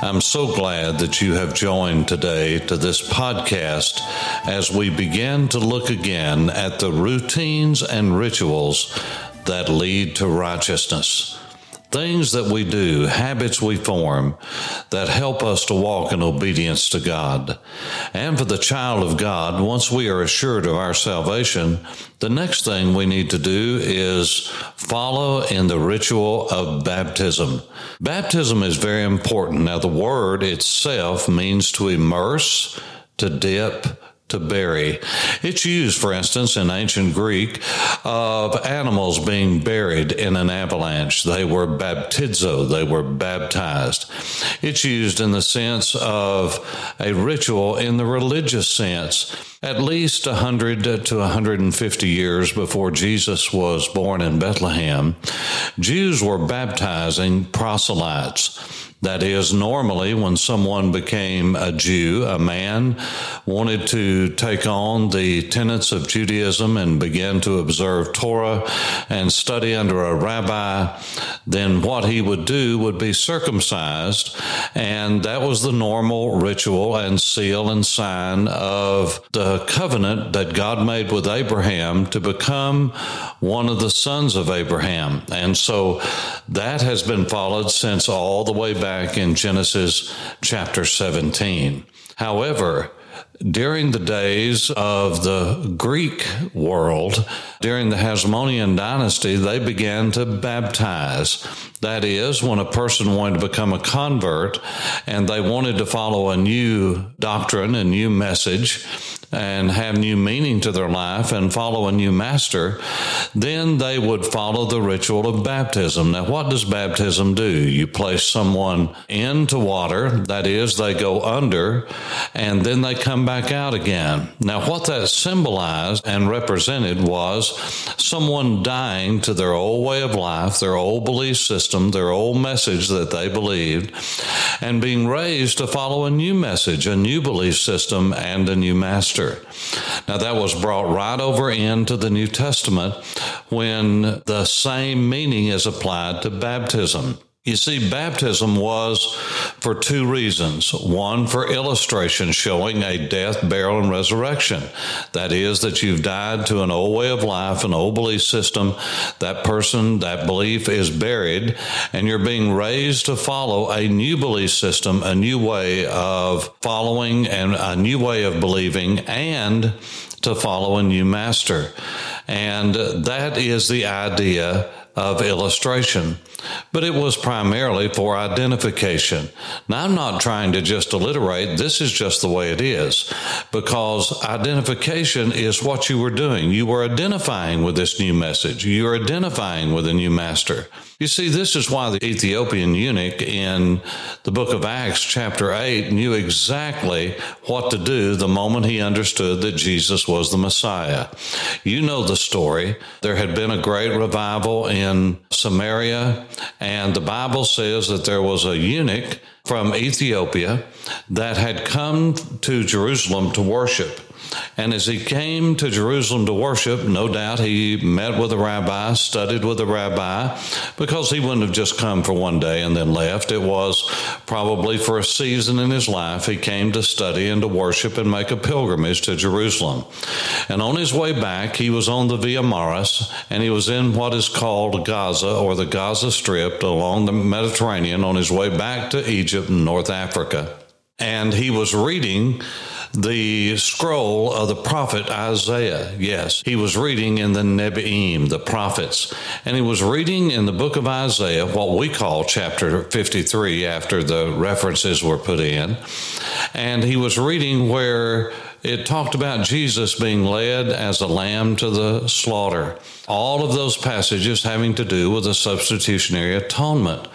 I'm so glad that you have joined today to this podcast as we begin to look again at the routines and rituals that lead to righteousness. Things that we do, habits we form that help us to walk in obedience to God. And for the child of God, once we are assured of our salvation, the next thing we need to do is follow in the ritual of baptism. Baptism is very important. Now, the word itself means to immerse, to dip, to bury. It's used, for instance, in ancient Greek of animals being buried in an avalanche. They were baptizo, they were baptized. It's used in the sense of a ritual in the religious sense. At least 100 to 150 years before Jesus was born in Bethlehem, Jews were baptizing proselytes. That is, normally when someone became a Jew, a man wanted to take on the tenets of Judaism and begin to observe Torah and study under a rabbi, then what he would do would be circumcised. And that was the normal ritual and seal and sign of the covenant that God made with Abraham to become one of the sons of Abraham. And so that has been followed since all the way back back in Genesis chapter 17. However, during the days of the Greek world, during the Hasmonean dynasty, they began to baptize. That is, when a person wanted to become a convert and they wanted to follow a new doctrine, a new message, and have new meaning to their life and follow a new master, then they would follow the ritual of baptism. Now, what does baptism do? You place someone into water, that is, they go under, and then they come back out again. Now, what that symbolized and represented was someone dying to their old way of life, their old belief system, their old message that they believed, and being raised to follow a new message, a new belief system, and a new master. Now, that was brought right over into the New Testament when the same meaning is applied to baptism. You see, baptism was for two reasons. One, for illustration, showing a death, burial, and resurrection. That is, that you've died to an old way of life, an old belief system. That person, that belief is buried, and you're being raised to follow a new belief system, a new way of following, and a new way of believing, and to follow a new master. And that is the idea of illustration, but it was primarily for identification. Now, I'm not trying to just alliterate, this is just the way it is, because identification is what you were doing. You were identifying with this new message, you're identifying with a new master. You see, this is why the Ethiopian eunuch in the book of Acts, chapter 8, knew exactly what to do the moment he understood that Jesus was the Messiah. You know the story. There had been a great revival in Samaria, and the Bible says that there was a eunuch from Ethiopia that had come to Jerusalem to worship. And as he came to Jerusalem to worship, no doubt he met with a rabbi, studied with a rabbi, because he wouldn't have just come for one day and then left. It was probably for a season in his life he came to study and to worship and make a pilgrimage to Jerusalem. And on his way back, he was on the Via Maris and he was in what is called Gaza or the Gaza Strip along the Mediterranean on his way back to Egypt and North Africa. And he was reading the scroll of the prophet Isaiah. Yes, he was reading in the Nebi'im, the prophets, and he was reading in the book of Isaiah, what we call chapter 53 after the references were put in. And he was reading where it talked about Jesus being led as a lamb to the slaughter. All of those passages having to do with a substitutionary atonement.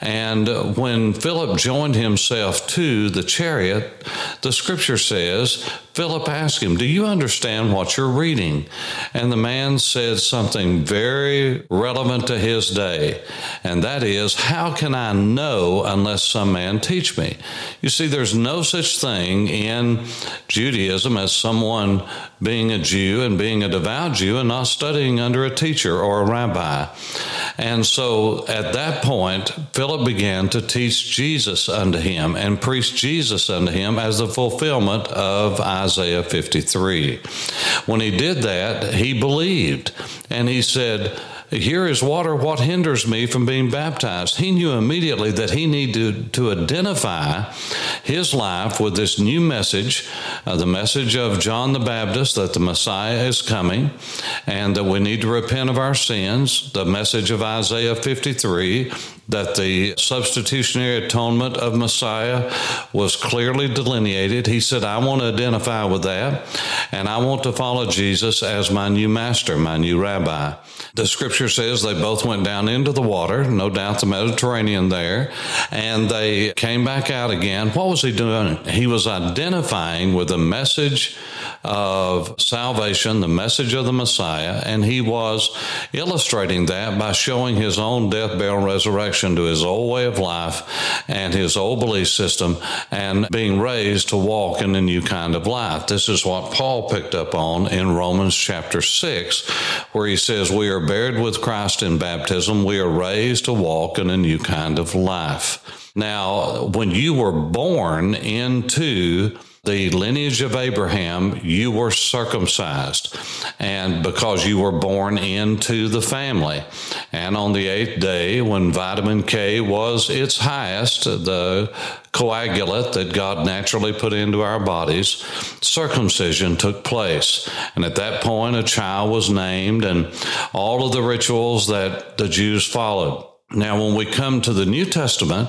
And when Philip joined himself to the chariot, the scripture says, Philip asked him, Do you understand what you're reading? And the man said something very relevant to his day, and that is, How can I know unless some man teach me? You see, there's no such thing in Judaism as someone being a Jew and being a devout Jew and not studying under a teacher or a rabbi. And so at that point, Philip began to teach Jesus unto him and preach Jesus unto him as the fulfillment of Isaiah 53. When he did that, he believed and he said, here is water. What hinders me from being baptized? He knew immediately that he needed to, to identify his life with this new message, uh, the message of John the Baptist that the Messiah is coming and that we need to repent of our sins, the message of Isaiah 53 that the substitutionary atonement of Messiah was clearly delineated. He said, I want to identify with that, and I want to follow Jesus as my new master, my new rabbi. The scripture says they both went down into the water, no doubt the Mediterranean there, and they came back out again. What was he doing? He was identifying with the message of salvation, the message of the Messiah, and he was illustrating that by showing his own death, burial, resurrection to his old way of life and his old belief system and being raised to walk in a new kind of life. This is what Paul picked up on in Romans chapter 6, where he says, We are buried with Christ in baptism, we are raised to walk in a new kind of life. Now, when you were born into the lineage of Abraham, you were circumcised, and because you were born into the family. And on the eighth day, when vitamin K was its highest, the coagulant that God naturally put into our bodies, circumcision took place. And at that point, a child was named, and all of the rituals that the Jews followed. Now, when we come to the New Testament,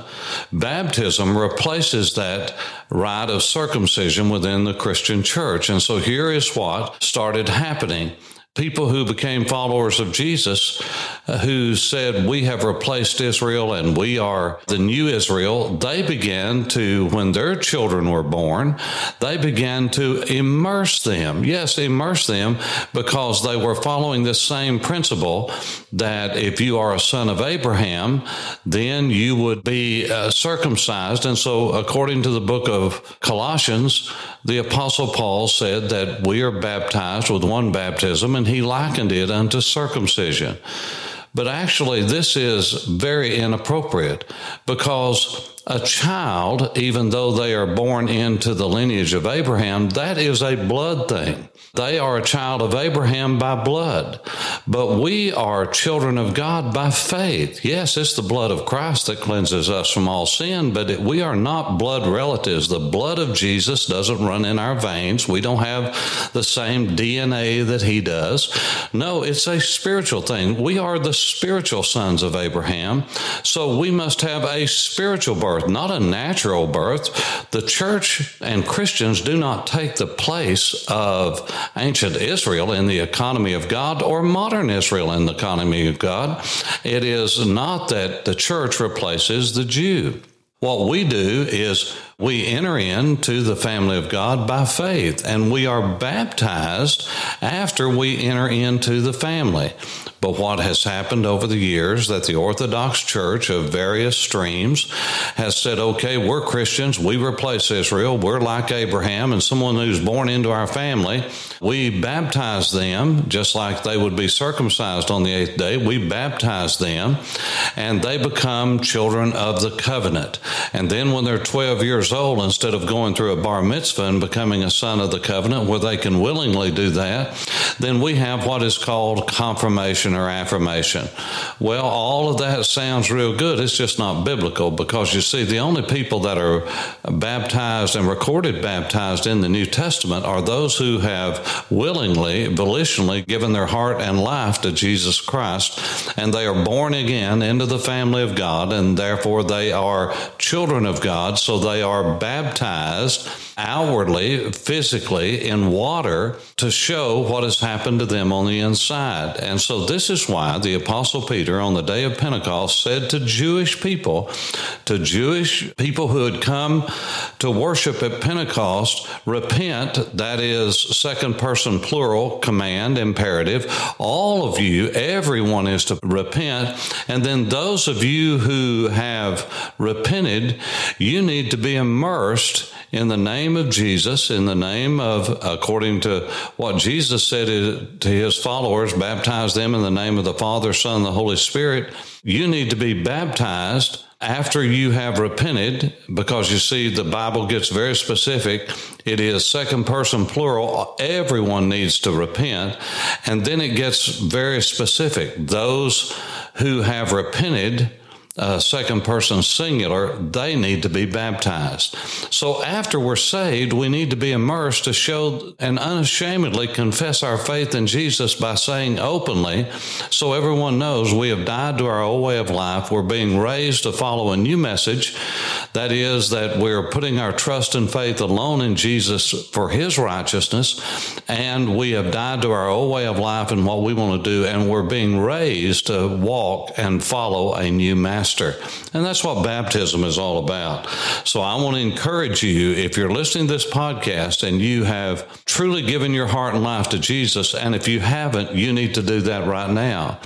baptism replaces that rite of circumcision within the Christian church. And so here is what started happening people who became followers of Jesus uh, who said, We have replaced Israel and we are the new Israel, they began to, when their children were born, they began to immerse them. Yes, immerse them because they were following the same principle that if you are a son of Abraham, then you would be uh, circumcised. And so, according to the book of Colossians, the Apostle Paul said that we are baptized with one baptism, and he likened it unto circumcision. But actually, this is very inappropriate because a child, even though they are born into the lineage of Abraham, that is a blood thing. They are a child of Abraham by blood, but we are children of God by faith. Yes, it's the blood of Christ that cleanses us from all sin, but it, we are not blood relatives. The blood of Jesus doesn't run in our veins. We don't have the same DNA that he does. No, it's a spiritual thing. We are the spiritual sons of Abraham, so we must have a spiritual birth, not a natural birth. The church and Christians do not take the place of ancient Israel in the economy of God or modern Israel in the economy of God. It is not that the church replaces the Jew. What we do is we enter into the family of God by faith, and we are baptized after we enter into the family. But what has happened over the years that the Orthodox Church of various streams has said, okay, we're Christians, we replace Israel, we're like Abraham and someone who's born into our family. We baptize them just like they would be circumcised on the eighth day. We baptize them and they become children of the covenant. And then when they're 12 years old, instead of going through a bar mitzvah and becoming a son of the covenant where they can willingly do that, then we have what is called confirmation or affirmation. Well, all of that sounds real good. It's just not biblical because you see, the only people that are baptized and recorded baptized in the New Testament are those who have willingly, volitionally given their heart and life to Jesus Christ, and they are born again into the family of God, and therefore they are children of God, so they are baptized outwardly, physically, in water to show what has happened to them on the inside. And so, this is why the Apostle Peter on the day of Pentecost said to Jewish people, to Jewish people who had come to worship at Pentecost, repent, that is second person plural, command, imperative. All of you, everyone is to repent. And then those of you who have repented, you need to be immersed in the name of Jesus, in the name of, according to what Jesus said to his followers, baptize them in the name of the Father, Son, the Holy Spirit. You need to be baptized after you have repented, because you see, the Bible gets very specific. It is second person plural. Everyone needs to repent. And then it gets very specific. Those who have repented uh, second person singular, they need to be baptized. So after we're saved, we need to be immersed to show and unashamedly confess our faith in Jesus by saying openly, so everyone knows we have died to our old way of life. We're being raised to follow a new message. That is, that we're putting our trust and faith alone in Jesus for his righteousness, and we have died to our old way of life and what we want to do, and we're being raised to walk and follow a new master master. And that's what baptism is all about. So I want to encourage you if you're listening to this podcast and you have truly given your heart and life to Jesus, and if you haven't, you need to do that right now.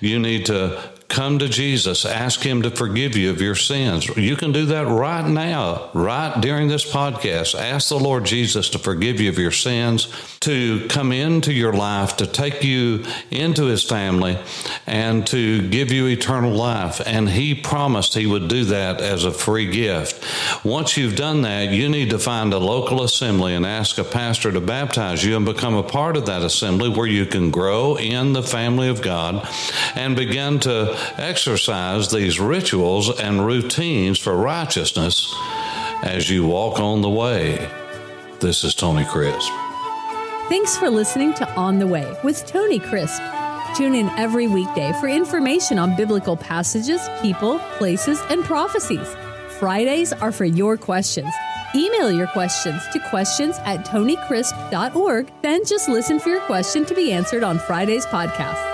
You need to come to Jesus, ask Him to forgive you of your sins. You can do that right now, right during this podcast. Ask the Lord Jesus to forgive you of your sins, to come into your life, to take you into His family, and to give you eternal life. And He promised He would do that as a free gift. Once you've done that, you need to find a local assembly and ask a pastor to baptize you and become a part of that assembly where you can grow in the family of God and begin to exercise these rituals and routines for righteousness as you walk on the way. This is Tony Crisp. Thanks for listening to On the Way with Tony Crisp. Tune in every weekday for information on biblical passages, people, places, and prophecies. Fridays are for your questions. Email your questions to questions at tonycrisp.org, then just listen for your question to be answered on Friday's podcast.